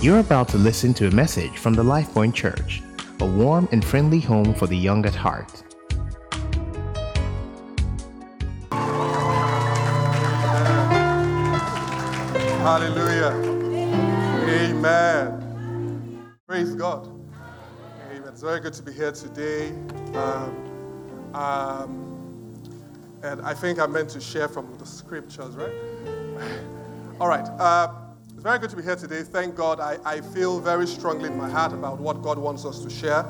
You're about to listen to a message from the LifePoint Church, a warm and friendly home for the young at heart. Hallelujah. Amen. Praise God. Amen. It's very good to be here today. Um, um, and I think I'm meant to share from the scriptures, right? All right. Uh, it's very good to be here today. Thank God. I, I feel very strongly in my heart about what God wants us to share.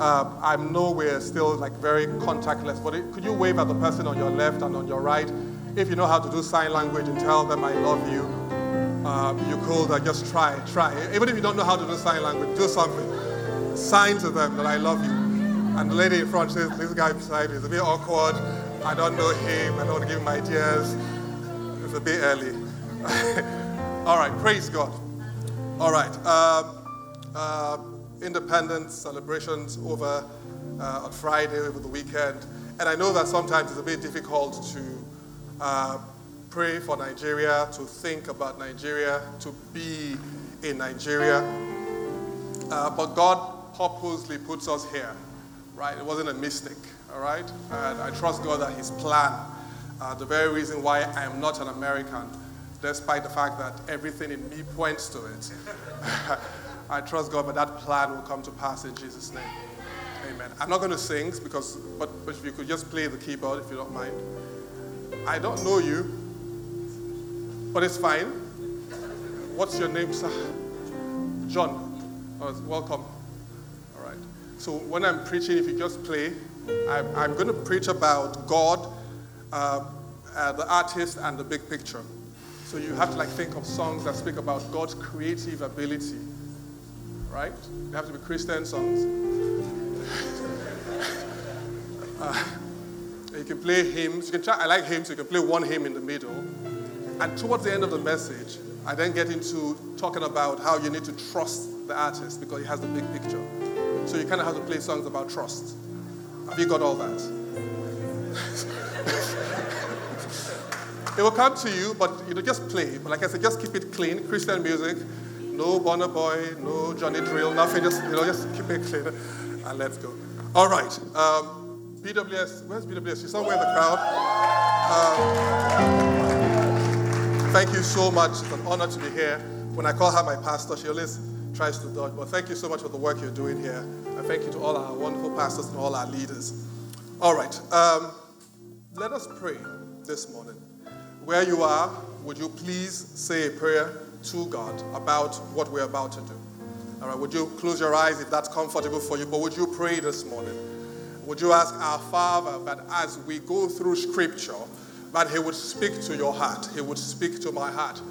Um, I'm nowhere still like very contactless, but it, could you wave at the person on your left and on your right if you know how to do sign language and tell them I love you? Uh, you could uh, just try, try. Even if you don't know how to do sign language, do something. Sign to them that I love you. And the lady in front says, this guy beside me is a bit awkward. I don't know him. I don't want to give him ideas. It's a bit early. All right, praise God. All right. Um, uh, independence celebrations over uh, on Friday, over the weekend. And I know that sometimes it's a bit difficult to uh, pray for Nigeria, to think about Nigeria, to be in Nigeria. Uh, but God purposely puts us here, right? It wasn't a mistake, all right? And I trust God that His plan, uh, the very reason why I am not an American, despite the fact that everything in me points to it, I trust God that that plan will come to pass in Jesus' name. Amen. I'm not going to sing because, but, but if you could just play the keyboard, if you don't mind. I don't know you, but it's fine. What's your name, sir? John. Oh, welcome. All right. So when I'm preaching, if you just play, I'm, I'm going to preach about God, uh, uh, the artist, and the big picture. So you have to like think of songs that speak about God's creative ability, right? They have to be Christian songs. uh, you can play hymns. You can try. I like hymns. You can play one hymn in the middle. And towards the end of the message, I then get into talking about how you need to trust the artist because he has the big picture. So you kind of have to play songs about trust. Have you got all that? it will come to you, but you know, just play. But like I said, just keep it clean. Christian music, no Burna Boy, no Johnny Drille, nothing. Just you know, just keep it clean, and let's go. All right. Um, BWS, where's BWS? She's somewhere in the crowd. Um, thank you so much. It's an honor to be here. When I call her my pastor, she always tries to dodge. But thank you so much for the work you're doing here. And thank you to all our wonderful pastors and all our leaders. All right. Um, let us pray this morning. Where you are, would you please say a prayer to God about what we're about to do? All right. Would you close your eyes if that's comfortable for you? But would you pray this morning? Would you ask our Father that as we go through Scripture, that He would speak to your heart. He would speak to my heart.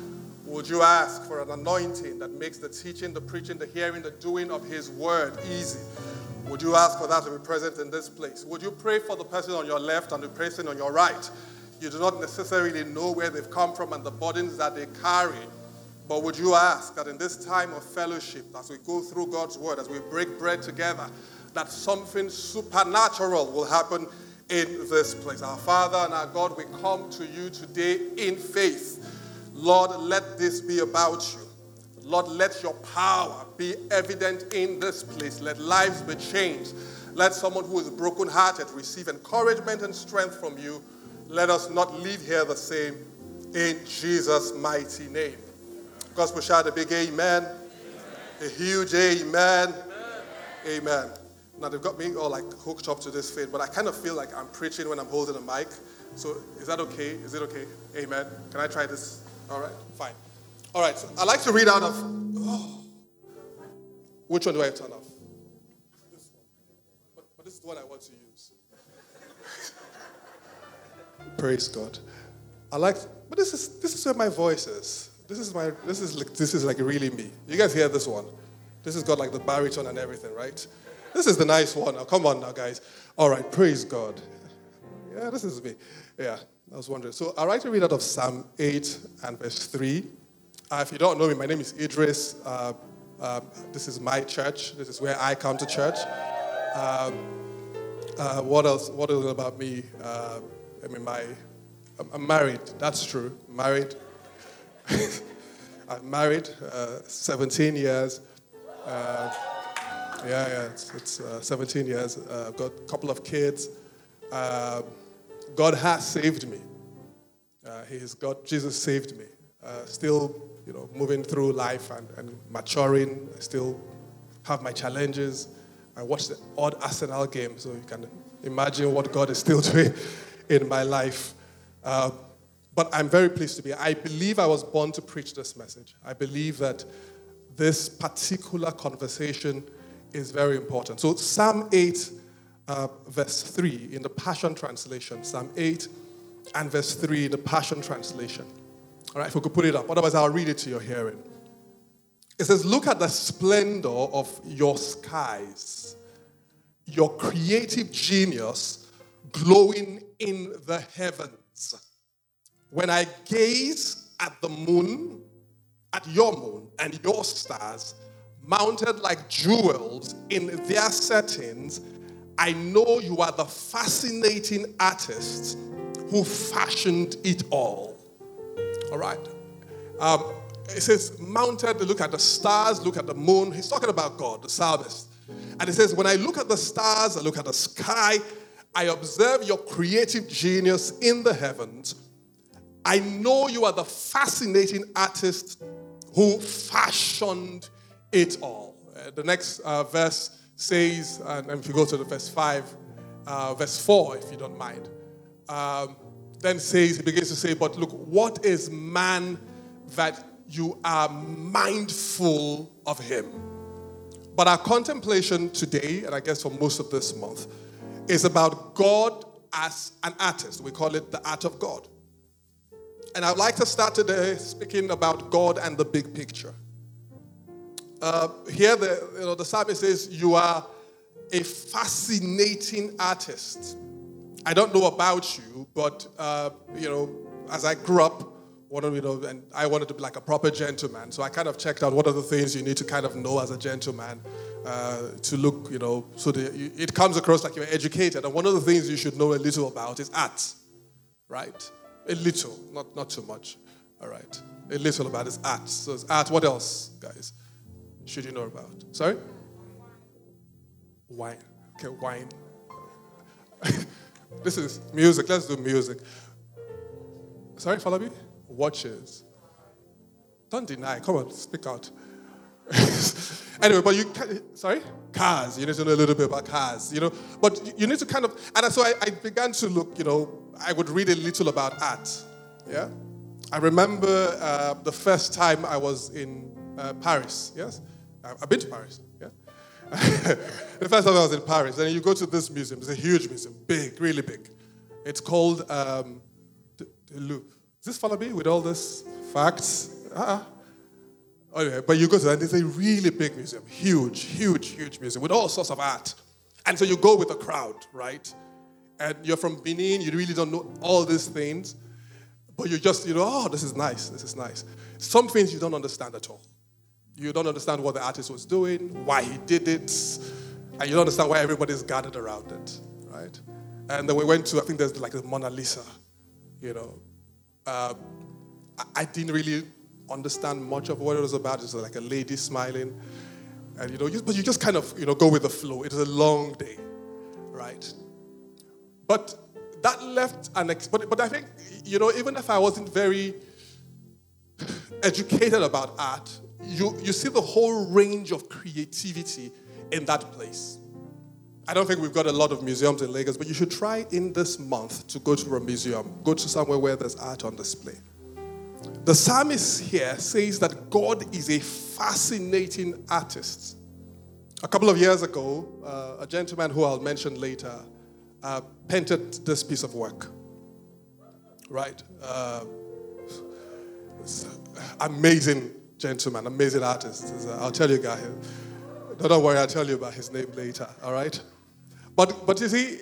Would you ask for an anointing that makes the teaching, the preaching, the hearing, the doing of His word easy? Would you ask for that to be present in this place? Would you pray for the person on your left and the person on your right? You do not necessarily know where they've come from and the burdens that they carry. But would you ask that in this time of fellowship, as we go through God's word, as we break bread together, that something supernatural will happen in this place. Our Father and our God, we come to you today in faith. Lord, let this be about you. Lord, let your power be evident in this place. Let lives be changed. Let someone who is brokenhearted receive encouragement and strength from you. Let us not leave here the same. In Jesus' mighty name. Gospel shout a big amen. amen. A huge amen. Amen. amen. Now they've got me all like hooked up to this faith, but I kind of feel like I'm preaching when I'm holding a mic. So is that okay? Is it okay? Amen. Can I try this? All right, fine. All right, so I like to read out of. Oh, which one do I turn off? This one. But, but this is the one I want to use. Praise God. I like, but this is this is where my voice is. This is my this is like this is like really me. You guys hear this one? This has got like the baritone and everything, right? This is the nice one. Now, come on now, guys. All right, praise God. Yeah, this is me. Yeah, I was wondering. So I like to read out of Psalm 8 and verse 3. Uh, if you don't know me, my name is Idris. Uh, uh, this is my church. This is where I come to church. Um, uh, what else? What is it about me? I mean, my I'm married. That's true. married. I'm married, uh, 17 years. Uh, yeah, yeah, it's, it's uh, 17 years. Uh, I've got a couple of kids. Uh, God has saved me. Uh, he has got, Jesus saved me. Uh, still, you know, moving through life and, and maturing. I still have my challenges. I watch the odd Arsenal game, so you can imagine what God is still doing in my life. Uh, but I'm very pleased to be. I believe I was born to preach this message. I believe that this particular conversation is very important. So, Psalm 8, uh, verse 3 in the Passion Translation, Psalm 8 and verse 3 in the Passion Translation. All right, if we could put it up. Otherwise, I'll read it to your hearing. It says, Look at the splendor of your skies, your creative genius glowing in the heavens. When I gaze at the moon, at your moon and your stars, mounted like jewels in their settings, I know you are the fascinating artist who fashioned it all. All right. Um, it says, mounted, look at the stars, look at the moon. He's talking about God, the psalmist. And it says, when I look at the stars, I look at the sky, I observe your creative genius in the heavens. I know you are the fascinating artist who fashioned it all. Uh, the next uh, verse says, and if you go to the verse 5, uh, verse 4, if you don't mind, um, then says, he begins to say, But look, what is man that you are mindful of him? But our contemplation today, and I guess for most of this month, is about God as an artist. We call it the art of God. And I'd like to start today speaking about God and the big picture. Uh, here, the, you know, the psalmist says, You are a fascinating artist. I don't know about you, but, uh, you know, as I grew up, one of, you know, and I wanted to be like a proper gentleman. So I kind of checked out what are the things you need to kind of know as a gentleman uh, to look, you know, so the, it comes across like you're educated. And one of the things you should know a little about is art, right? A little, not, not too much, all right? A little about is art. So it's art. What else, guys? should you know about? Sorry? Wine. Okay, wine. this is music. Let's do music. Sorry, follow me? Watches. Don't deny. Come on, speak out. anyway, but you can, sorry? Cars. You need to know a little bit about cars, you know. But you need to kind of, and so I, I began to look, you know, I would read a little about art. Yeah? I remember uh, the first time I was in uh, Paris, yes? I've been to Paris. Yeah. the first time I was in Paris, and you go to this museum. It's a huge museum, big, really big. It's called um, Is this follow me with all this facts? Uh-uh. Anyway, but you go to that, and it's a really big museum, huge, huge, huge museum with all sorts of art. And so you go with a crowd, right? And you're from Benin, you really don't know all these things, but you just, you know, oh, this is nice, this is nice. Some things you don't understand at all. You don't understand what the artist was doing, why he did it, and you don't understand why everybody's gathered around it, right? And then we went to, I think there's like the Mona Lisa, you know. Uh, I didn't really understand much of what it was about. It's like a lady smiling, and you know, but you just kind of, you know, go with the flow. It is a long day, right? But that left an, ex- but, but I think, you know, even if I wasn't very educated about art, you, you see the whole range of creativity in that place. I don't think we've got a lot of museums in Lagos, but you should try in this month to go to a museum, go to somewhere where there's art on display. The psalmist here says that God is a fascinating artist. A couple of years ago, uh, a gentleman who I'll mention later uh, painted this piece of work. Right? Uh, amazing gentleman, amazing artist. I'll tell you guys. Don't worry, I'll tell you about his name later, all right? But, but you see,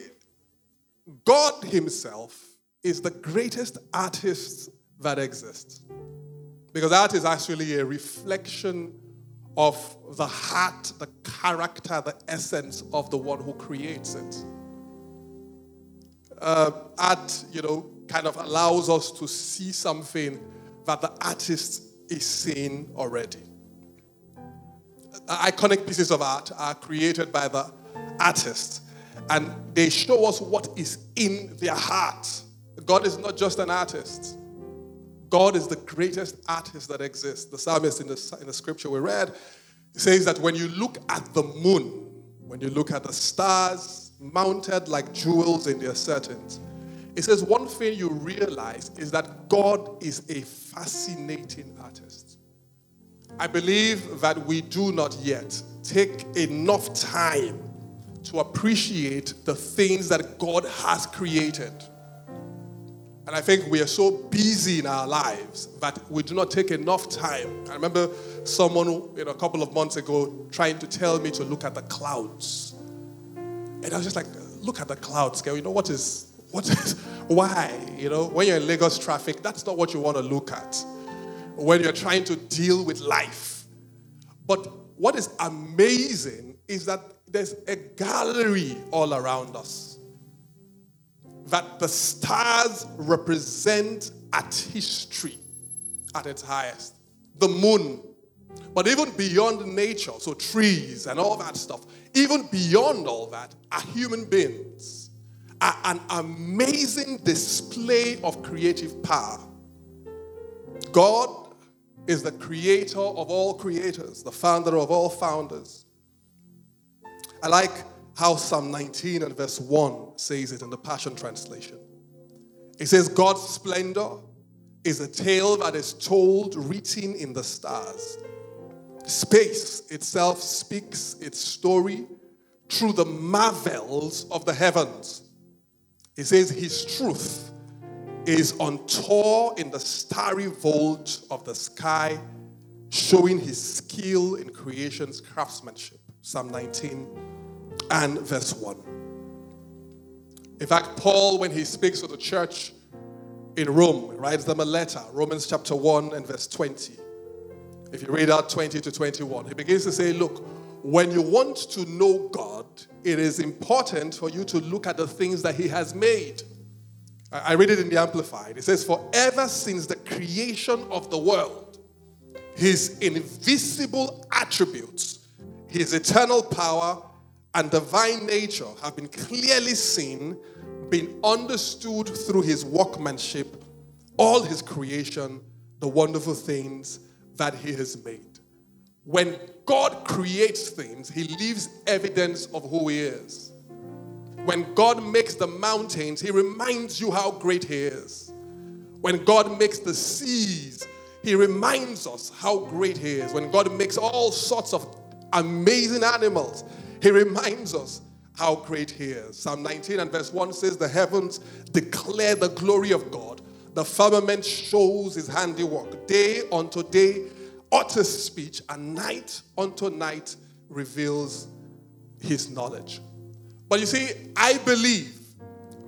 God Himself is the greatest artist that exists. Because art is actually a reflection of the heart, the character, the essence of the one who creates it. Uh, art, you know, kind of allows us to see something that the artist is seeing already. Iconic pieces of art are created by the artist, and they show us what is in their heart. God is not just an artist. God is the greatest artist that exists. The psalmist in the, in the scripture we read says that when you look at the moon, when you look at the stars mounted like jewels in their curtains, it says one thing you realize is that God is a fascinating artist. I believe that we do not yet take enough time to appreciate the things that God has created. And I think we are so busy in our lives that we do not take enough time. I remember someone you know, a couple of months ago trying to tell me to look at the clouds. And I was just like, look at the clouds, girl. You know what is what is, why? You know, when you're in Lagos traffic, that's not what you want to look at. When you're trying to deal with life. But what is amazing is that there's a gallery all around us. That the stars represent at history at its highest. The moon. But even beyond nature, so trees and all that stuff, even beyond all that are human beings are an amazing display of creative power. God is the creator of all creators, the founder of all founders. I like how Psalm 19 and verse 1 says it in the Passion Translation. It says, God's splendor is a tale that is told, written in the stars. Space itself speaks its story through the marvels of the heavens. It says his truth is on tour in the starry vault of the sky, showing his skill in creation's craftsmanship. Psalm 19 and verse 1. In fact, Paul, when he speaks to the church in Rome, writes them a letter, Romans chapter 1 and verse 20. If you read out 20 to 21, he begins to say, Look, when you want to know God, it is important for you to look at the things that He has made. I read it in the Amplified. It says, For ever since the creation of the world, His invisible attributes, His eternal power, and divine nature have been clearly seen, been understood through His workmanship, all His creation, the wonderful things that He has made. When God creates things, He leaves evidence of who He is. When God makes the mountains, He reminds you how great He is. When God makes the seas, He reminds us how great He is. When God makes all sorts of amazing animals, He reminds us how great He is. Psalm 19 and verse 1 says, The heavens declare the glory of God, the firmament shows His handiwork. Day unto day, utters speech, and night unto night reveals his knowledge. But you see, I believe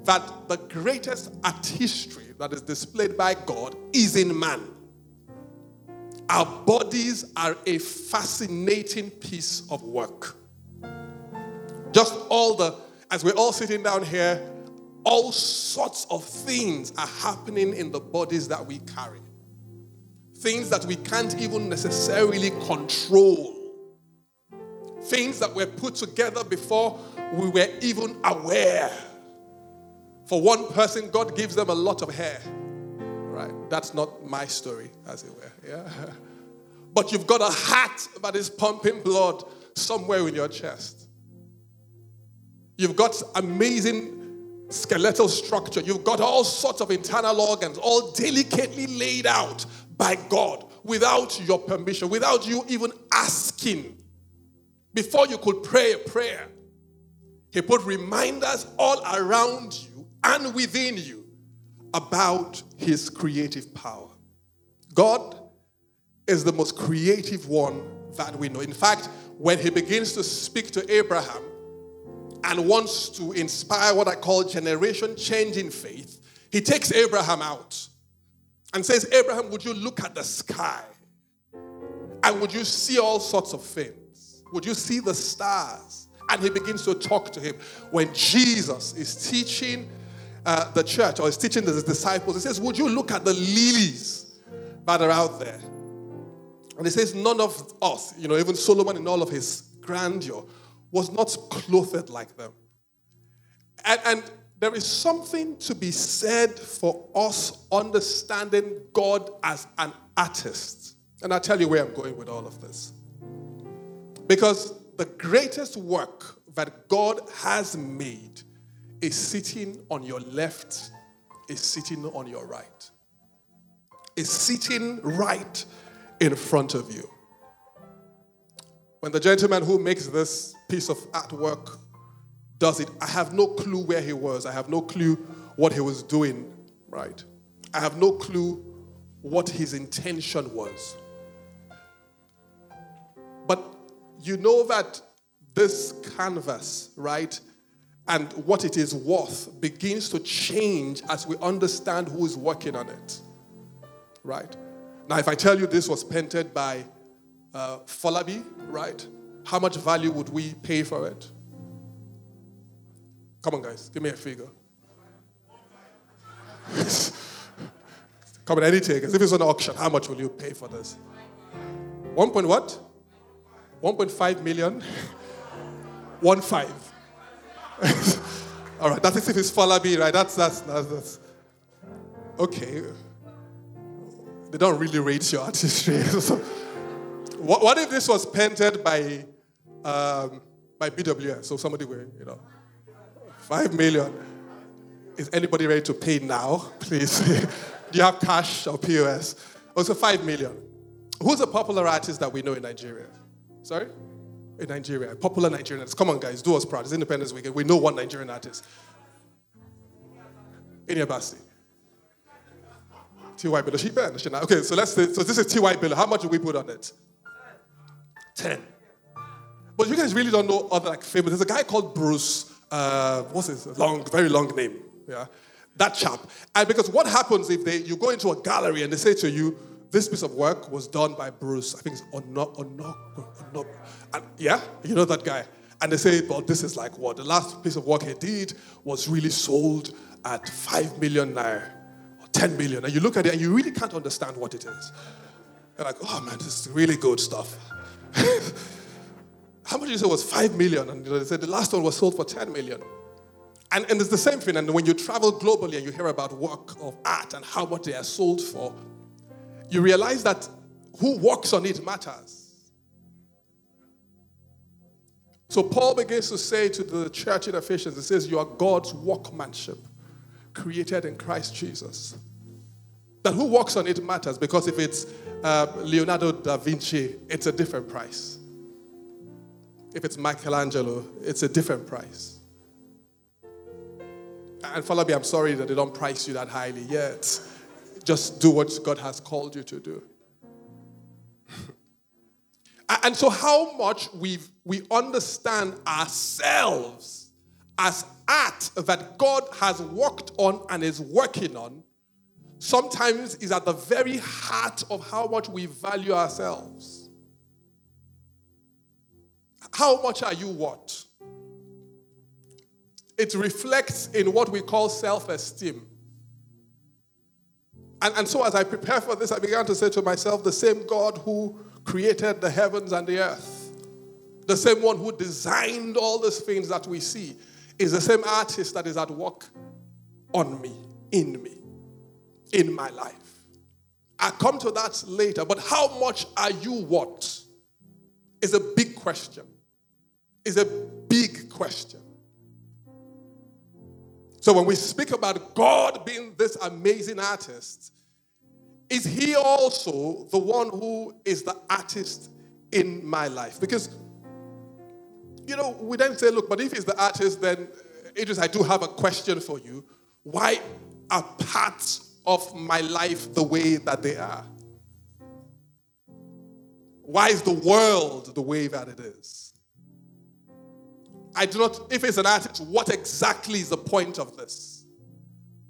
that the greatest artistry that is displayed by God is in man. Our bodies are a fascinating piece of work. Just all the, as we're all sitting down here, all sorts of things are happening in the bodies that we carry things that we can't even necessarily control, things that were put together before we were even aware. For one person, God gives them a lot of hair. Right? That's not my story, as it were. Yeah. But you've got a heart that is pumping blood somewhere in your chest. You've got amazing skeletal structure. You've got all sorts of internal organs, all delicately laid out by God without your permission, without you even asking. Before you could pray a prayer, He put reminders all around you and within you about His creative power. God is the most creative one that we know. In fact, when He begins to speak to Abraham and wants to inspire what I call generation changing faith, He takes Abraham out and says, Abraham, would you look at the sky? And would you see all sorts of things? Would you see the stars? And he begins to talk to him. When Jesus is teaching uh, the church or is teaching the disciples, he says, Would you look at the lilies that are out there? And he says, None of us, you know, even Solomon in all of his grandeur, was not clothed like them. And, and there is something to be said for us understanding God as an artist. And I'll tell you where I'm going with all of this. Because the greatest work that God has made is sitting on your left, is sitting on your right, is sitting right in front of you. When the gentleman who makes this piece of artwork does it, I have no clue where he was. I have no clue what he was doing, right? I have no clue what his intention was. But you know that this canvas, right, and what it is worth begins to change as we understand who is working on it, right? Now, if I tell you this was painted by uh, Falabi, right, how much value would we pay for it? Come on, guys, give me a figure. Come on, any takers. If it's an auction, how much will you pay for this? One point what? 1.5 million? One five. All right, that's if it's Falabi, right? That's, that's, that's, that's. Okay. They don't really rate your artistry. so, what, what if this was painted by, um, by BWS? So somebody will, you know, five million. Is anybody ready to pay now, please? Do you have cash or POS? Also, five million. Who's a popular artist that we know in Nigeria? Sorry? In Nigeria. Popular Nigerian artist. Come on, guys, do us proud. It's Independence Weekend. We know one Nigerian artist. Inia Basti. T.Y. Bello. She Okay, so let's so this is T.Y. Bello. How much do we put on it? 10. But you guys really don't know other like famous. There's a guy called Bruce. Uh, what's his long, very long name? Yeah, that chap. And because what happens if they you go into a gallery and they say to you, this piece of work was done by Bruce. I think it's Ono, Ono, Ono, and yeah, you know that guy. And they say, well, this is like what? The last piece of work he did was really sold at 5 million naira or 10 million. And you look at it and you really can't understand what it is. You're like, oh man, this is really good stuff. How much you say was 5 million? And they said the last one was sold for 10 million. And, and it's the same thing. And when you travel globally and you hear about work of art and how much they are sold for, you realize that who works on it matters. So Paul begins to say to the church in Ephesians, he says, You are God's workmanship, created in Christ Jesus. That who works on it matters because if it's uh, Leonardo da Vinci, it's a different price. If it's Michelangelo, it's a different price. And follow me, I'm sorry that they don't price you that highly yet. Just do what God has called you to do. and so, how much we we understand ourselves as art that God has worked on and is working on, sometimes is at the very heart of how much we value ourselves. How much are you what? It reflects in what we call self esteem. And, and so, as I prepare for this, I began to say to myself, the same God who created the heavens and the earth, the same one who designed all these things that we see, is the same artist that is at work on me, in me, in my life. i come to that later, but how much are you what? Is a big question. Is a big question. So when we speak about God being this amazing artist, is he also the one who is the artist in my life? Because, you know, we then say, look, but if he's the artist, then, uh, Idris, I do have a question for you. Why are parts of my life the way that they are? Why is the world the way that it is? I do not, if it's an artist, what exactly is the point of this?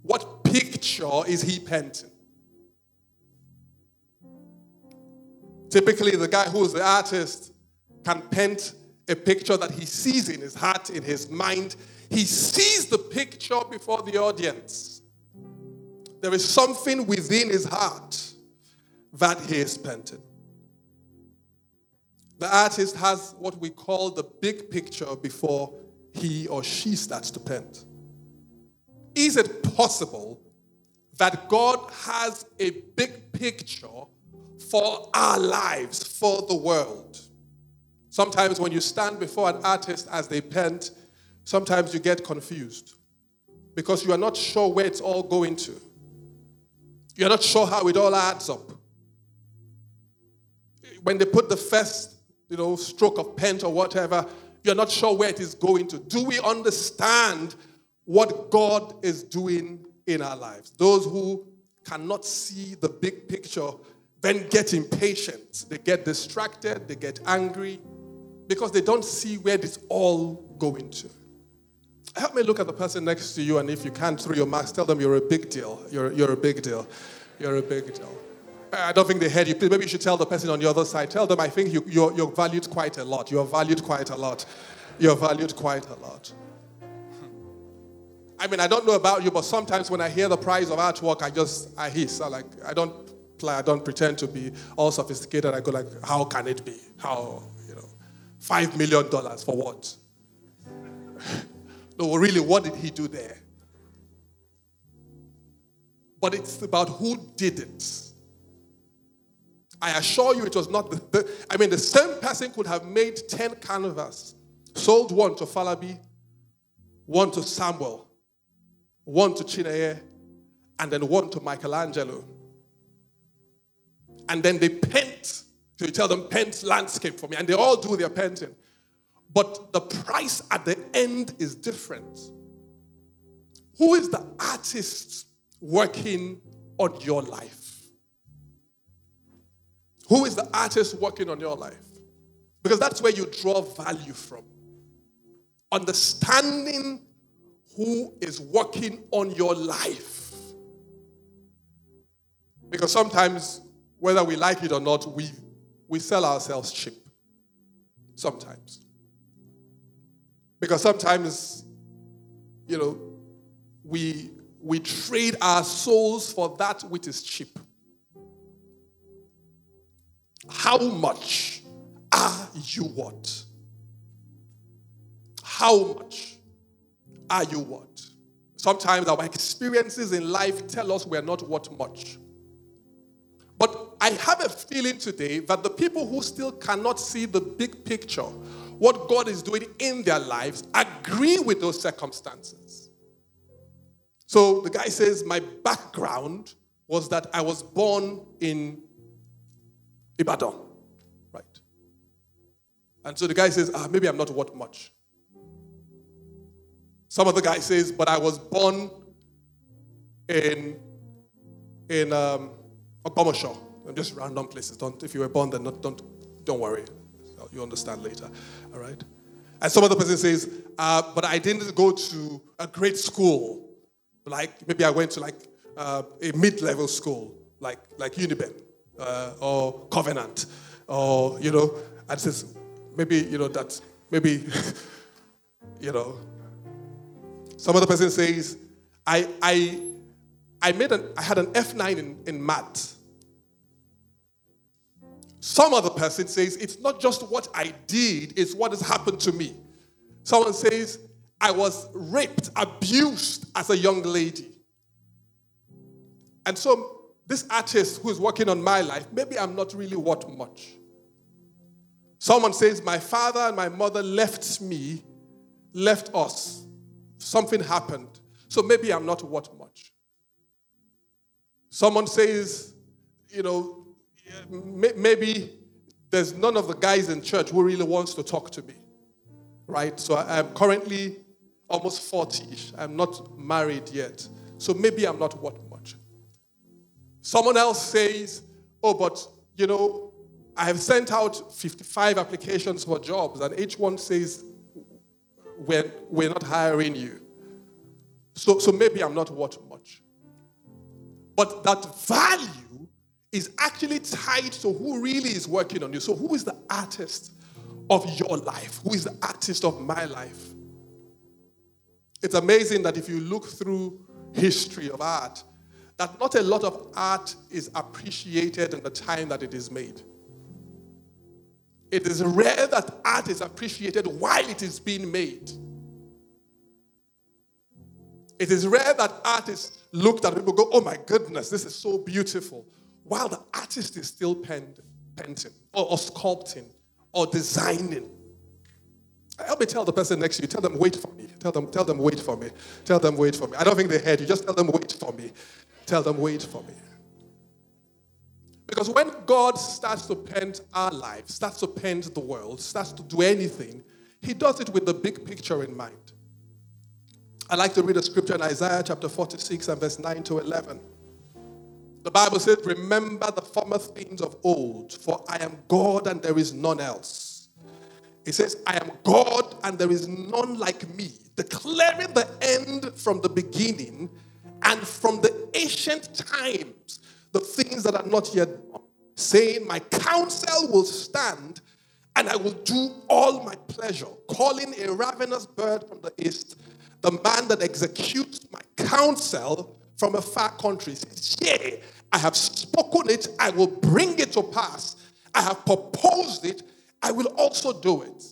What picture is he painting? Typically, the guy who's the artist can paint a picture that he sees in his heart, in his mind. He sees the picture before the audience. There is something within his heart that he is painting. The artist has what we call the big picture before he or she starts to paint. Is it possible that God has a big picture for our lives, for the world? Sometimes when you stand before an artist as they paint, sometimes you get confused because you are not sure where it's all going to. You're not sure how it all adds up. When they put the first, you know, stroke of paint or whatever, you're not sure where it is going to. Do we understand what God is doing in our lives? Those who cannot see the big picture then get impatient. They get distracted, they get angry because they don't see where it's all going to. Help me look at the person next to you, and if you can't through your mask, tell them you're a big deal. You're, you're a big deal. You're a big deal. I don't think they heard you. Maybe you should tell the person on the other side. Tell them, I think you, you're, you're valued quite a lot. You're valued quite a lot. You're valued quite a lot. I mean, I don't know about you, but sometimes when I hear the price of artwork, I just, I hiss. I like, I don't play, I don't pretend to be all sophisticated. I go like, how can it be? How, you know, five million dollars for what? No, really, what did he do there? But it's about who did it. I assure you, it was not the, the, I mean, the same person could have made 10 canvas, sold one to Falabi, one to Samuel, one to Chineye, and then one to Michelangelo. And then they paint. So you tell them, paint landscape for me. And they all do their painting but the price at the end is different. Who is the artist working on your life? Who is the artist working on your life? Because that's where you draw value from. Understanding who is working on your life. Because sometimes, whether we like it or not, we, we sell ourselves cheap. Sometimes. Because sometimes, you know, we, we trade our souls for that which is cheap. How much are you what? How much are you what? Sometimes our experiences in life tell us we're not what much. But I have a feeling today that the people who still cannot see the big picture what God is doing in their lives agree with those circumstances. So the guy says, My background was that I was born in Ibadan. Right. And so the guy says, ah, maybe I'm not worth much. Some other guy says, but I was born in in um, Ogbomoso. Just random places. Don't if you were born there, not, don't don't worry. You understand later. All right? And some other person says, uh, but I didn't go to a great school. Like maybe I went to like uh, a mid-level school, like like Uniben uh, or Covenant, or you know, and says maybe you know that maybe you know. Some other person says, I I I made an I had an F9 in, in math. Some other person says, It's not just what I did, it's what has happened to me. Someone says, I was raped, abused as a young lady. And so, this artist who is working on my life, maybe I'm not really worth much. Someone says, My father and my mother left me, left us. Something happened. So maybe I'm not worth much. Someone says, You know, maybe there's none of the guys in church who really wants to talk to me, right? So I'm currently almost 40 ish. I'm not married yet. So maybe I'm not much. Someone else says, oh, but you know, I have sent out 55 applications for jobs, and each one says, we're, we're not hiring you. So, so maybe I'm not worth much. But that value is actually tied to who really is working on you. So, who is the artist of your life? Who is the artist of my life? It's amazing that if you look through history of art, that not a lot of art is appreciated in the time that it is made. It is rare that art is appreciated while it is being made. It is rare that artists look at people go, oh my goodness, this is so beautiful, while the artist is still penned, painting or, or sculpting or designing. Help me tell the person next to you, tell them, wait for me. Tell them, tell them, wait for me. Tell them, wait for me. I don't think they heard you. Just tell them, wait for me. Tell them, wait for me. Because when God starts to paint our lives, starts to paint the world, starts to do anything, He does it with the big picture in mind. I like to read a scripture in Isaiah chapter 46 and verse 9 to 11. The Bible says, Remember the former things of old, for I am God and there is none else. It says, I am God and there is none like me, declaring the end from the beginning and from the ancient times the things that are not yet done, saying, My counsel will stand and I will do all my pleasure, calling a ravenous bird from the east, the man that executes my counsel from a far country. Says, Yea, I have spoken it, I will bring it to pass. I have proposed it, I will also do it.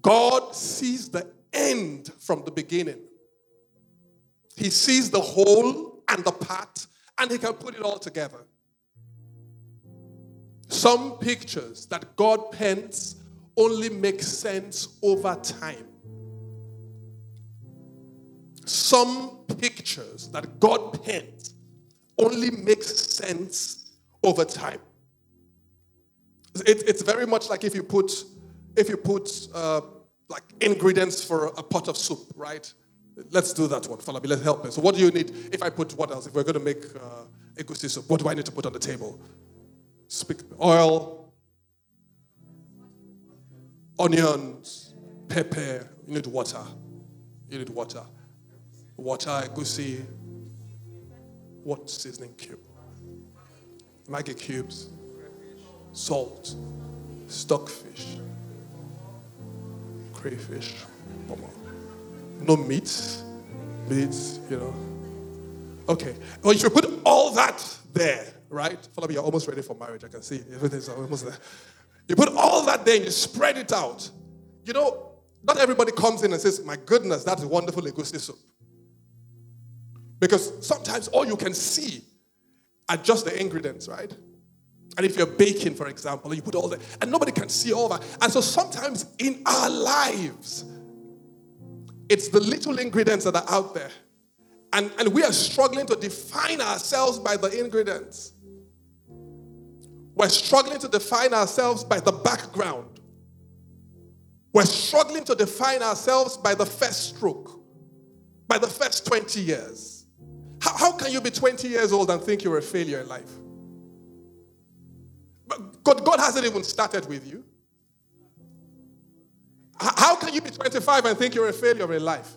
God sees the end from the beginning. He sees the whole and the part and he can put it all together. Some pictures that God paints only make sense over time. Some pictures that God paints only makes sense over time. It, it's very much like if you put if you put uh, like ingredients for a pot of soup, right? Let's do that one. Me. Let's help me. So, what do you need? If I put what else? If we're going to make uh, egusi soup, what do I need to put on the table? Speak oil, onions, pepper. You need water. You need water. Water, egusi. What seasoning cube? Maggi cubes, salt, stockfish, crayfish, no meat, meat, you know. Okay. Well, if you put all that there, right? Follow me, you're almost ready for marriage. I can see everything's almost there. You put all that there and you spread it out. You know, not everybody comes in and says, My goodness, that's a wonderful egusi soup. Because sometimes all you can see are just the ingredients, right? And if you're baking, for example, you put all that, and nobody can see all that. And so sometimes in our lives, it's the little ingredients that are out there. And, and we are struggling to define ourselves by the ingredients. We're struggling to define ourselves by the background. We're struggling to define ourselves by the first stroke, by the first 20 years. How, how can you be 20 years old and think you're a failure in life? God, God hasn't even started with you. How can you be 25 and think you're a failure in life?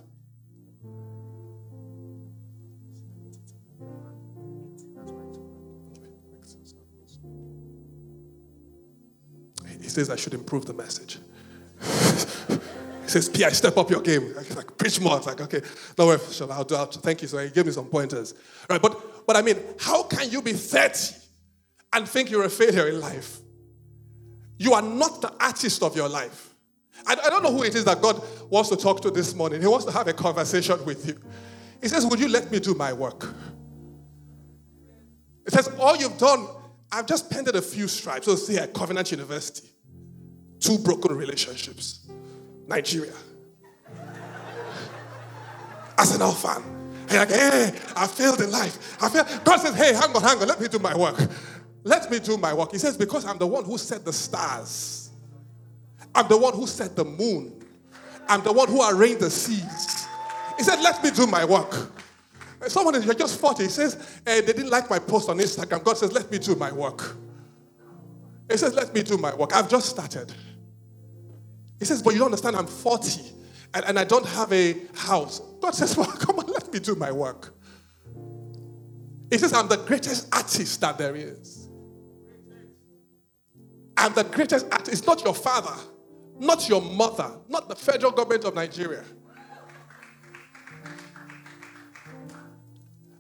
He says, I should improve the message. he says, P, I step up your game. I like, preach more. It's like, okay, no worry, I'll do it. Thank you. So he gave me some pointers. Right, but but I mean, how can you be 30 and think you're a failure in life? You are not the artist of your life. I, I don't know who it is that God wants to talk to this morning. He wants to have a conversation with you. He says, Would you let me do my work? It says, All you've done, I've just painted a few stripes. So, see at Covenant University, two broken relationships, Nigeria. Arsenal fan. And like, hey, I failed in life. I failed. God says, hey, hang on, hang on, let me do my work. Let me do my work. He says, because I'm the one who set the stars. I'm the one who set the moon. I'm the one who arranged the seas. He said, Let me do my work. Someone is just 40. He says, eh, They didn't like my post on Instagram. God says, Let me do my work. He says, Let me do my work. I've just started. He says, But you don't understand, I'm 40 and, and I don't have a house. God says, Well, come on, let me do my work. He says, I'm the greatest artist that there is. I'm the greatest artist. It's not your father not your mother, not the federal government of Nigeria.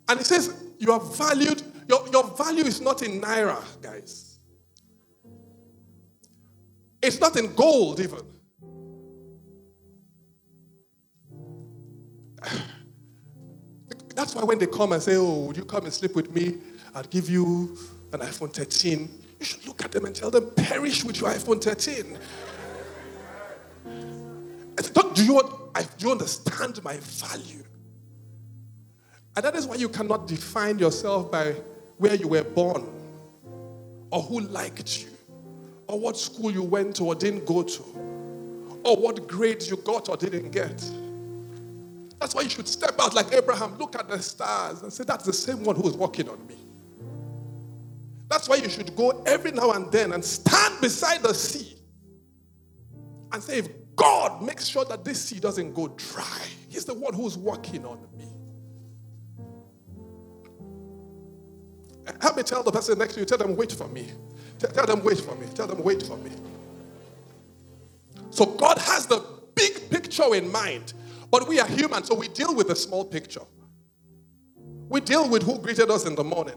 And he says, You are valued, your, your value is not in naira, guys. It's not in gold, even. That's why when they come and say, Oh, would you come and sleep with me? I'll give you an iPhone 13. You should look at them and tell them, Perish with your iPhone 13. i Do you, do you understand my value? And that is why you cannot define yourself by where you were born, or who liked you, or what school you went to or didn't go to, or what grades you got or didn't get. That's why you should step out like Abraham, look at the stars, and say, That's the same one who is walking on me. That's why you should go every now and then and stand beside the sea and say, If God makes sure that this sea doesn't go dry, He's the one who's working on me. Help me tell the person next to you, tell them, wait for me. Tell them, wait for me. Tell them, wait for me. So God has the big picture in mind, but we are human, so we deal with the small picture. We deal with who greeted us in the morning.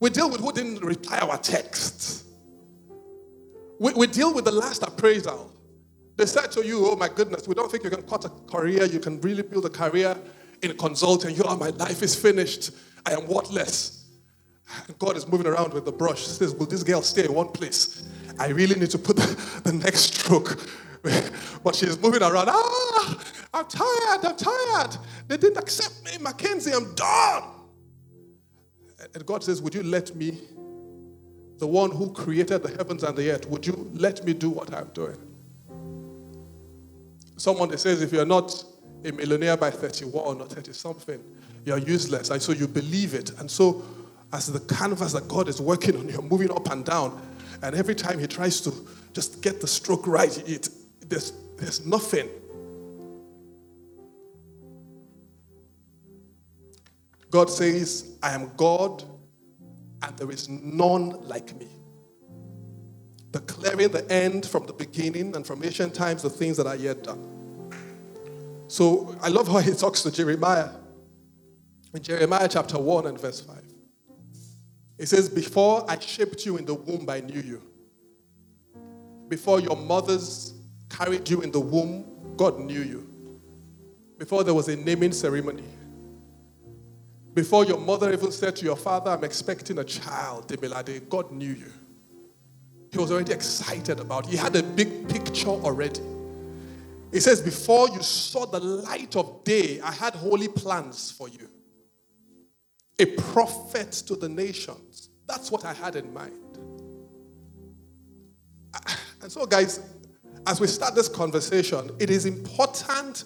We deal with who didn't reply our texts. We, we deal with the last appraisal. They said to you, Oh my goodness, we don't think you can cut a career, you can really build a career in consulting. You are, my life is finished. I am worthless. And God is moving around with the brush. He says, Will this girl stay in one place? I really need to put the, the next stroke. but she's moving around. Ah, I'm tired. I'm tired. They didn't accept me. McKinsey, I'm done. And God says, Would you let me, the one who created the heavens and the earth, would you let me do what I'm doing? Someone that says, If you're not a millionaire by 31 or 30 something, you're useless. And so you believe it. And so as the canvas that God is working on, you're moving up and down. And every time He tries to just get the stroke right, it, there's, there's nothing. God says, I am God and there is none like me. Declaring the end from the beginning and from ancient times, the things that are yet done. So I love how he talks to Jeremiah. In Jeremiah chapter 1 and verse 5. It says, Before I shaped you in the womb, I knew you. Before your mothers carried you in the womb, God knew you. Before there was a naming ceremony. Before your mother even said to your father, I'm expecting a child, Demilade, God knew you. He was already excited about it. He had a big picture already. He says, Before you saw the light of day, I had holy plans for you a prophet to the nations. That's what I had in mind. And so, guys, as we start this conversation, it is important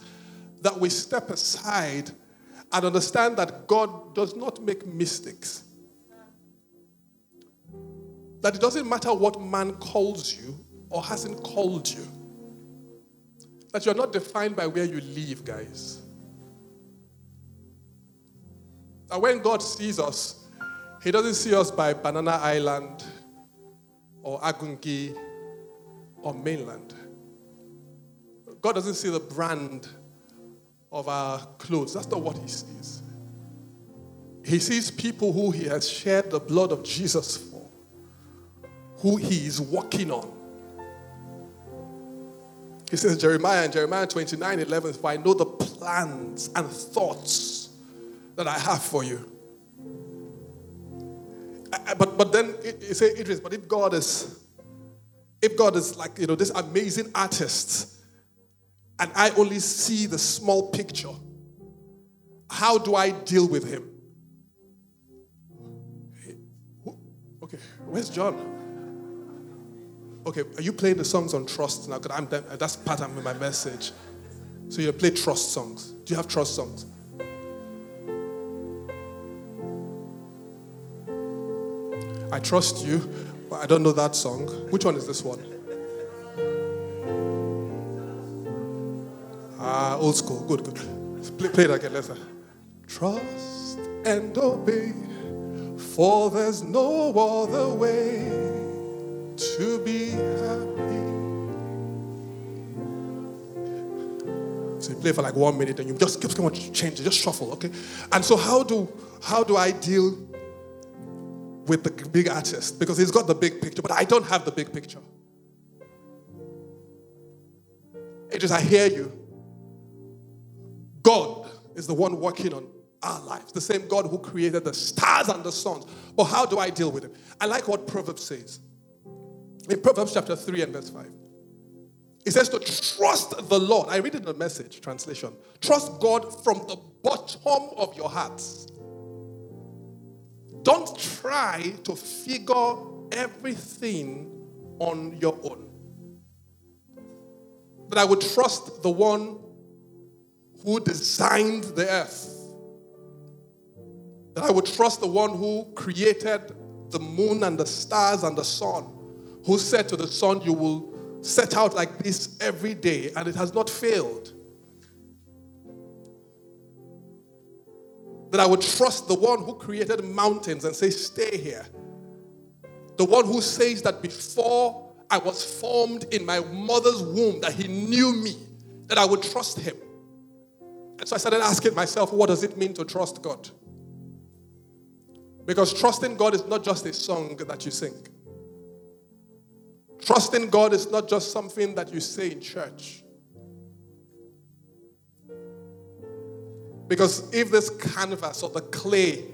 that we step aside and understand that God does not make mistakes. That it doesn't matter what man calls you or hasn't called you. That you're not defined by where you live, guys. That when God sees us, He doesn't see us by Banana Island or Agungi or mainland. God doesn't see the brand of our clothes. That's not what He sees. He sees people who He has shed the blood of Jesus for, who He is walking on. He says, Jeremiah in Jeremiah 29 11, For I know the plans and thoughts that I have for you. Uh, uh, but, but then you say, Idris, but if God is, if God is like, you know, this amazing artist, and I only see the small picture, how do I deal with him? Okay, where's John? Okay, are you playing the songs on trust now? Because I'm that's part of my message. So you play trust songs. Do you have trust songs? I trust you, but I don't know that song. Which one is this one? Ah, old school. Good, good. Play, play it again. Let's Trust and obey, for there's no other way to be happy. So you play for like one minute and you just keep on changing, just shuffle, okay? And so how do how do I deal with the big artist because he's got the big picture, but I don't have the big picture. It is I hear you. God is the one working on our lives, the same God who created the stars and the suns. But how do I deal with it? I like what Proverbs says. In Proverbs chapter 3 and verse 5. It says to trust the Lord. I read it in the message translation. Trust God from the bottom of your hearts. Don't try to figure everything on your own. That I would trust the one who designed the earth. That I would trust the one who created the moon and the stars and the sun, who said to the sun, You will set out like this every day, and it has not failed. That I would trust the one who created mountains and say, Stay here. The one who says that before I was formed in my mother's womb, that he knew me, that I would trust him. And so I started asking myself, what does it mean to trust God? Because trusting God is not just a song that you sing. Trusting God is not just something that you say in church. Because if this canvas or the clay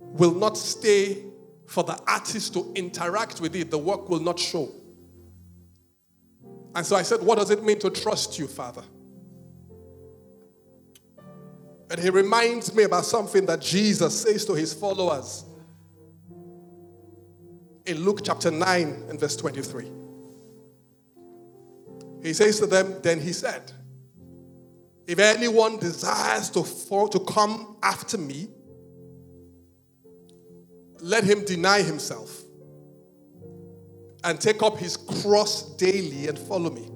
will not stay for the artist to interact with it, the work will not show. And so I said, What does it mean to trust you, Father? And he reminds me about something that Jesus says to his followers in Luke chapter 9 and verse 23. He says to them, Then he said, If anyone desires to, fall, to come after me, let him deny himself and take up his cross daily and follow me.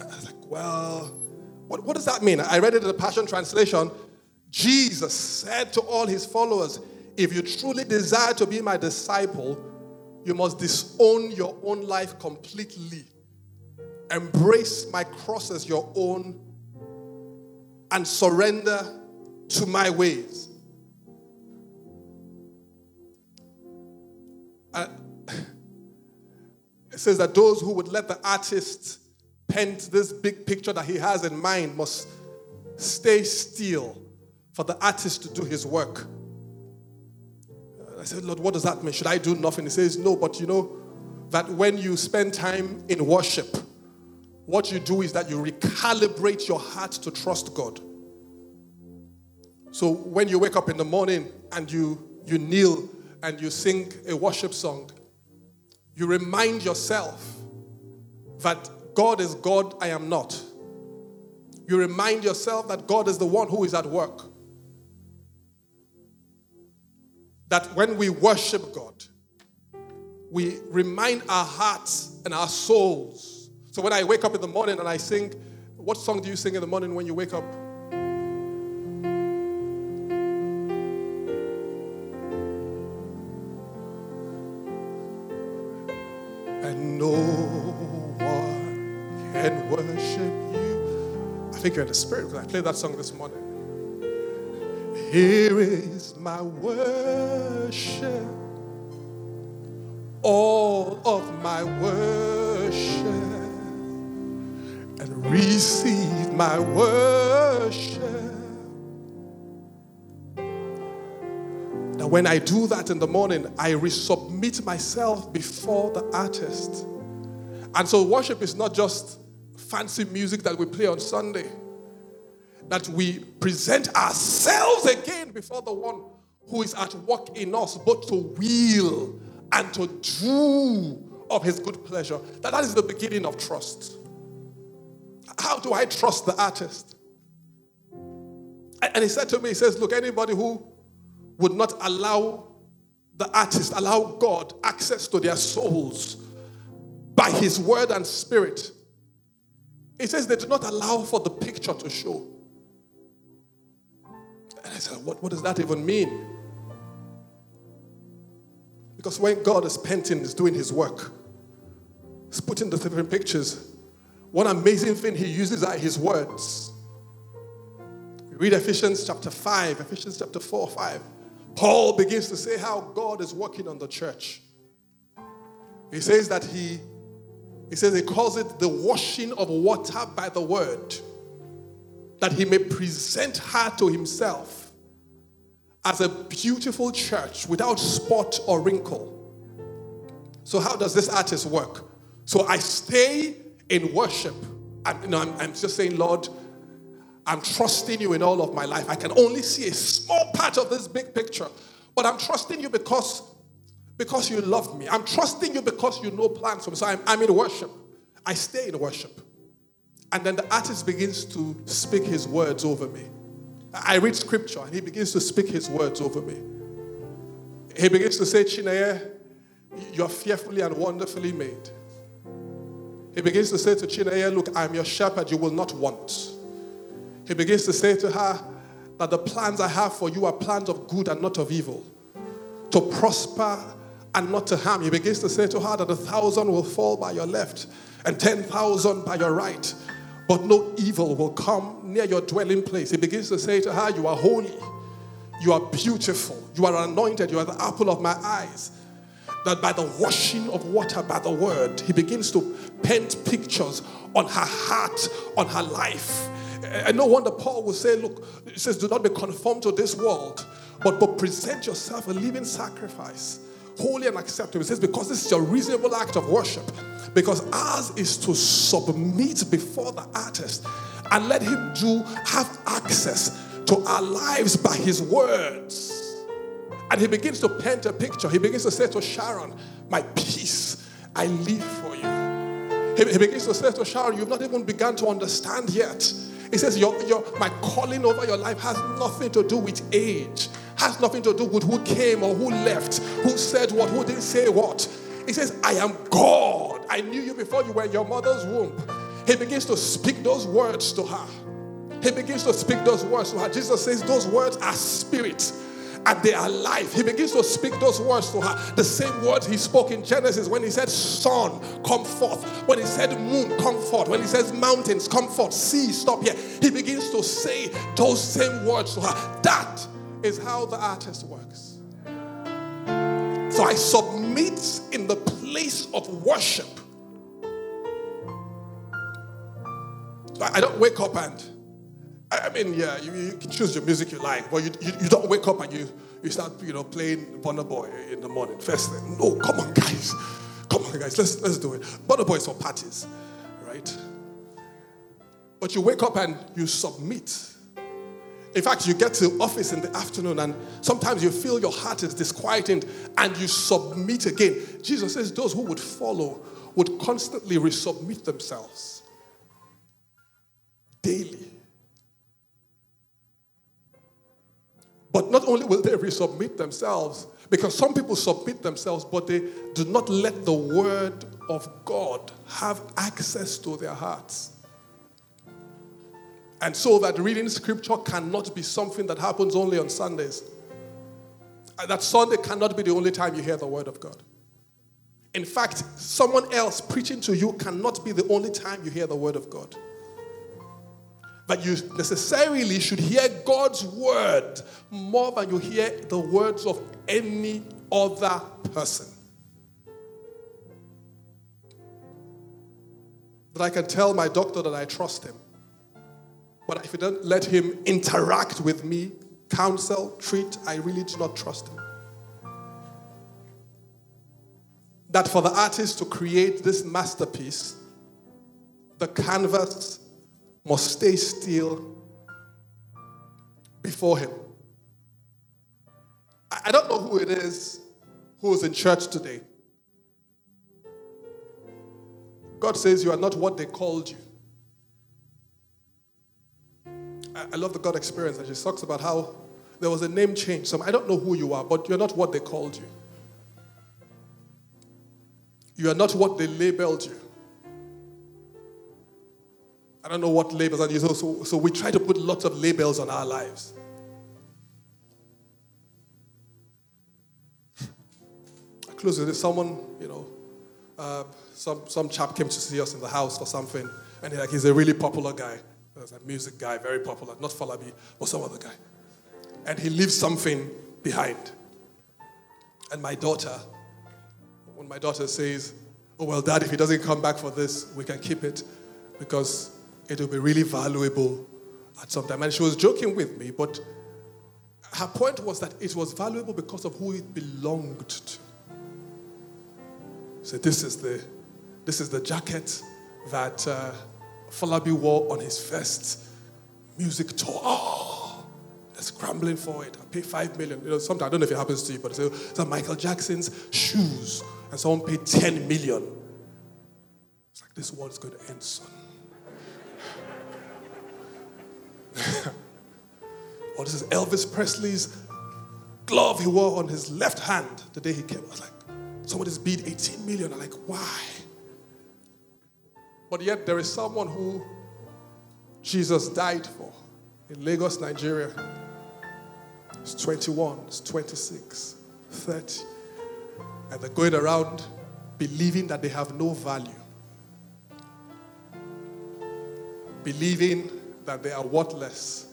I was like, Well, what, what does that mean? I read it in the Passion Translation. Jesus said to all his followers, If you truly desire to be my disciple, you must disown your own life completely. Embrace my cross as your own and surrender to my ways. Uh, it says that those who would let the artist paint this big picture that he has in mind must stay still for the artist to do his work. I said, Lord, what does that mean? Should I do nothing? He says, No, but you know that when you spend time in worship, what you do is that you recalibrate your heart to trust God. So when you wake up in the morning and you, you kneel and you sing a worship song, you remind yourself that God is God, I am not. You remind yourself that God is the one who is at work. that when we worship God, we remind our hearts and our souls. So when I wake up in the morning and I sing, what song do you sing in the morning when you wake up? Think you're in the spirit because I played that song this morning. Here is my worship, all of my worship, and receive my worship. Now, when I do that in the morning, I resubmit myself before the artist. And so, worship is not just fancy music that we play on Sunday that we present ourselves again before the one who is at work in us, both to will and to do of his good pleasure. That, that is the beginning of trust. How do I trust the artist? And he said to me, he says, Look, anybody who would not allow the artist, allow God access to their souls by his word and spirit, he says they do not allow for the picture to show. And I said, what, what does that even mean? Because when God is painting, is doing his work, he's putting the different pictures. One amazing thing he uses are his words. read Ephesians chapter 5, Ephesians chapter 4, 5. Paul begins to say how God is working on the church. He says that he He says he calls it the washing of water by the word, that he may present her to himself as a beautiful church without spot or wrinkle. So, how does this artist work? So, I stay in worship. And, you know, I'm, I'm just saying, Lord, I'm trusting you in all of my life. I can only see a small part of this big picture, but I'm trusting you because, because you love me. I'm trusting you because you know plans for me. So I'm, I'm in worship. I stay in worship. And then the artist begins to speak his words over me. I read scripture and he begins to speak his words over me. He begins to say, Chineye, you're fearfully and wonderfully made. He begins to say to Chineye, Look, I'm your shepherd, you will not want. He begins to say to her that the plans I have for you are plans of good and not of evil, to prosper and not to harm. He begins to say to her that a thousand will fall by your left and 10,000 by your right, but no evil will come near your dwelling place. He begins to say to her, You are holy, you are beautiful, you are anointed, you are the apple of my eyes. That by the washing of water by the word, he begins to paint pictures on her heart, on her life. And no wonder Paul will say, Look, he says, Do not be conformed to this world, but, but present yourself a living sacrifice, holy and acceptable. He says, Because this is your reasonable act of worship. Because ours is to submit before the artist and let him do have access to our lives by his words. And he begins to paint a picture. He begins to say to Sharon, My peace I leave for you. He, he begins to say to Sharon, You've not even begun to understand yet. He says, your, your, My calling over your life has nothing to do with age, has nothing to do with who came or who left, who said what, who didn't say what. He says, I am God. I knew you before you were in your mother's womb. He begins to speak those words to her. He begins to speak those words to her. Jesus says, Those words are spirit and they are life. He begins to speak those words to her. The same words he spoke in Genesis when he said, Sun, come forth. When he said, Moon, come forth. When he says, Mountains, come forth. Sea, stop here. He begins to say those same words to her. That is how the artist works. So I submit in the place of worship. So I don't wake up and I mean, yeah, you, you, can choose your music you like, but you, you, you, don't wake up and you, you start, you know, playing Burna Boy in the morning. First thing, no, come on, guys. Come on, guys, let's, let's do it. Burna Boy is for parties, right? But you wake up and you submit. In fact, you get to office in the afternoon and sometimes you feel your heart is disquieted and you submit again. Jesus says those who would follow would constantly resubmit themselves daily. But not only will they resubmit themselves, because some people submit themselves, but they do not let the word of God have access to their hearts. And so that reading scripture cannot be something that happens only on Sundays. Uh, that Sunday cannot be the only time you hear the word of God. In fact, someone else preaching to you cannot be the only time you hear the word of God. But you necessarily should hear God's word more than you hear the words of any other person. That I can tell my doctor that I trust him. But if you don't let him interact with me, counsel, treat, I really do not trust him. That for the artist to create this masterpiece, the canvas must stay still before Him. I don't know who it is who is in church today. God says you are not what they called you. I love the God experience, and she talks about how there was a name change. So I don't know who you are, but you're not what they called you. You are not what they labeled you. I don't know what labels are. So, so we try to put lots of labels on our lives. I close with this. Someone, you know, uh, some, some chap came to see us in the house for something, and like, he's a really popular guy. He's a music guy, very popular. Not Falabi, but some other guy. And he leaves something behind. And my daughter, when my daughter says, oh, well, dad, if he doesn't come back for this, we can keep it because it will be really valuable at some time. And she was joking with me, but her point was that it was valuable because of who it belonged to. So this is the, this is the jacket that uh, Falabi wore on his first music tour. Oh, they're scrambling for it. I pay five million. You know, sometimes I don't know if it happens to you, but it's like Michael Jackson's shoes, and someone paid 10 million. It's like this world's going to end, son. or this is Elvis Presley's glove he wore on his left hand the day he came. I was like, somebody's bid 18 million. I'm like, why? But yet there is someone who Jesus died for in Lagos, Nigeria. It's 21, it's 26, 30. And they're going around believing that they have no value, believing that they are worthless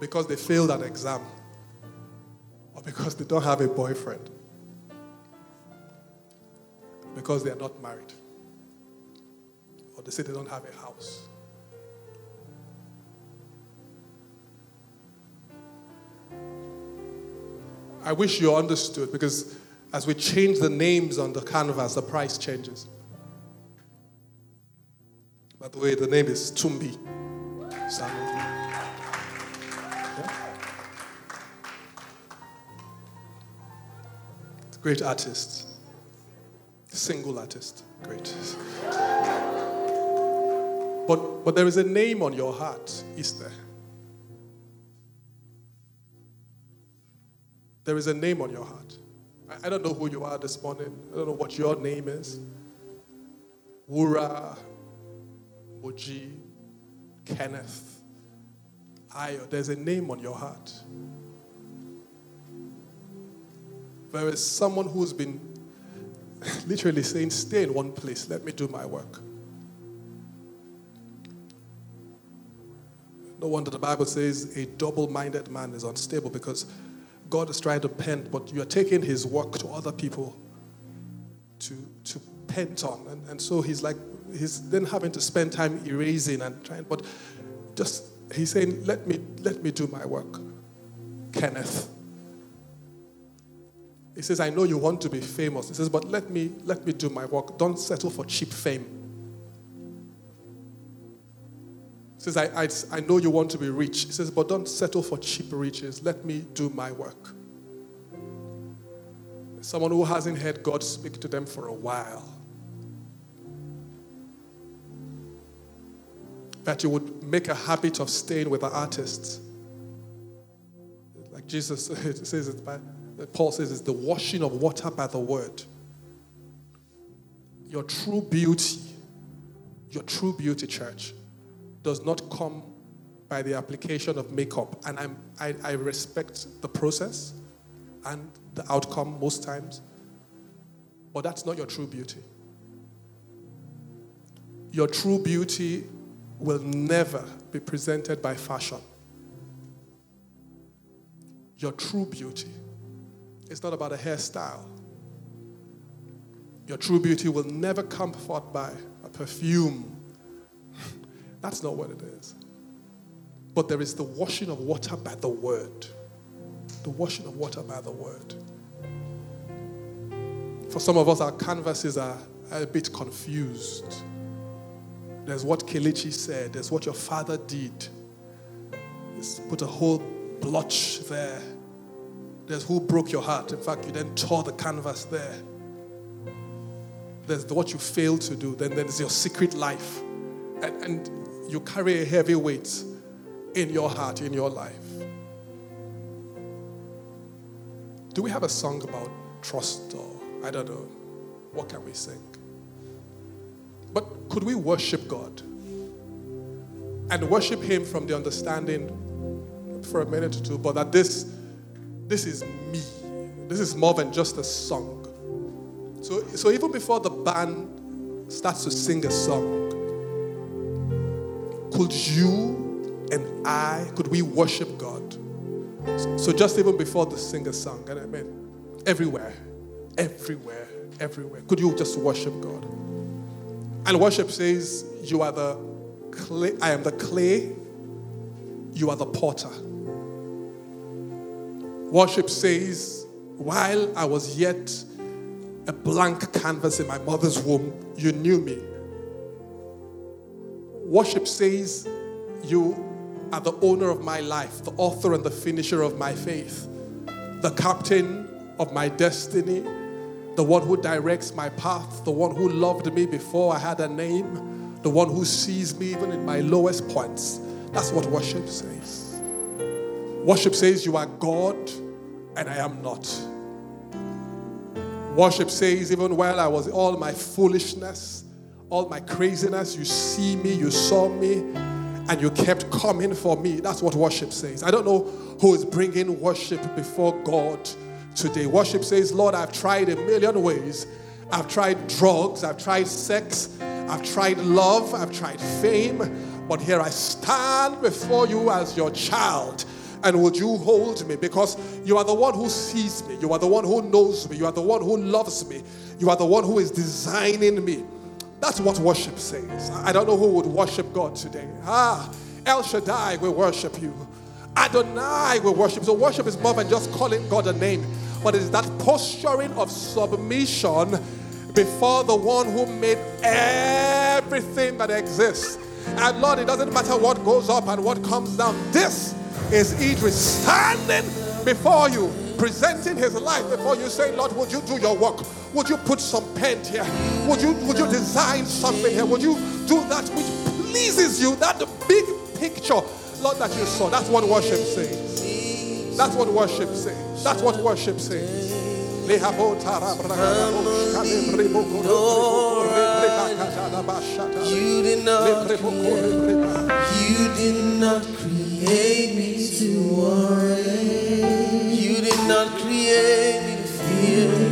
because they failed an exam or because they don't have a boyfriend, because they are not married, or they say they don't have a house. I wish you understood because as we change the names on the canvas, the price changes. By the way, the name is Tumbi. Yeah? Great artist. Single artist. Great. But, but there is a name on your heart, is there? There is a name on your heart. I, I don't know who you are this morning. I don't know what your name is. Wura, Moji, Kenneth, Ayo. There's a name on your heart. There is someone who's been literally saying, Stay in one place, let me do my work. No wonder the Bible says a double minded man is unstable because God is trying to pen, but you're taking his work to other people to, to pent on. And, and so he's like, he's then having to spend time erasing and trying, but just, he's saying, let me, let me do my work. Kenneth. He says, I know you want to be famous. He says, but let me, let me do my work. Don't settle for cheap fame. Says, I, I, I know you want to be rich. He says, but don't settle for cheap riches. Let me do my work. Someone who hasn't heard God speak to them for a while. That you would make a habit of staying with the artists. Like Jesus says it by, Paul says it's the washing of water by the word. Your true beauty, your true beauty, church, does not come by the application of makeup. And I'm, I, I respect the process and the outcome most times, but that's not your true beauty. Your true beauty will never be presented by fashion. Your true beauty is not about a hairstyle. Your true beauty will never come forth by a perfume that's not what it is. But there is the washing of water by the word. The washing of water by the word. For some of us, our canvases are a bit confused. There's what Kelechi said, there's what your father did. Let's put a whole blotch there. There's who broke your heart. In fact, you then tore the canvas there. There's what you failed to do. Then there's your secret life. And, and you carry a heavy weight in your heart, in your life. Do we have a song about trust or I don't know? What can we sing? But could we worship God and worship Him from the understanding for a minute or two, but that this, this is me. This is more than just a song. So, so even before the band starts to sing a song, could you and I, could we worship God? So just even before the singer sang, and I mean, everywhere, everywhere, everywhere. Could you just worship God? And worship says, You are the clay, I am the clay, you are the potter. Worship says, While I was yet a blank canvas in my mother's womb, you knew me. Worship says, You are the owner of my life, the author and the finisher of my faith, the captain of my destiny, the one who directs my path, the one who loved me before I had a name, the one who sees me even in my lowest points. That's what worship says. Worship says, You are God and I am not. Worship says, even while I was all my foolishness, all my craziness, you see me, you saw me, and you kept coming for me. That's what worship says. I don't know who is bringing worship before God today. Worship says, Lord, I've tried a million ways. I've tried drugs, I've tried sex, I've tried love, I've tried fame, but here I stand before you as your child. And would you hold me? Because you are the one who sees me. You are the one who knows me. You are the one who loves me. You are the one who is designing me. That's what worship says. I don't know who would worship God today. Ah, El Shaddai will worship you. Adonai will worship. So worship is more than just calling God a name, but it is that posturing of submission before the one who made everything that exists. And Lord, it doesn't matter what goes up and what comes down. This is Idris standing before you, presenting his life before you, saying, Lord, would you do your work? Would you put some paint here? Would you, would you design something here? Would you do that which pleases you? That the big picture, Lord, that you saw. That's what worship says. That's what worship says. That's what worship says. You did not create, you did not create me to worry. You did not create me to fear.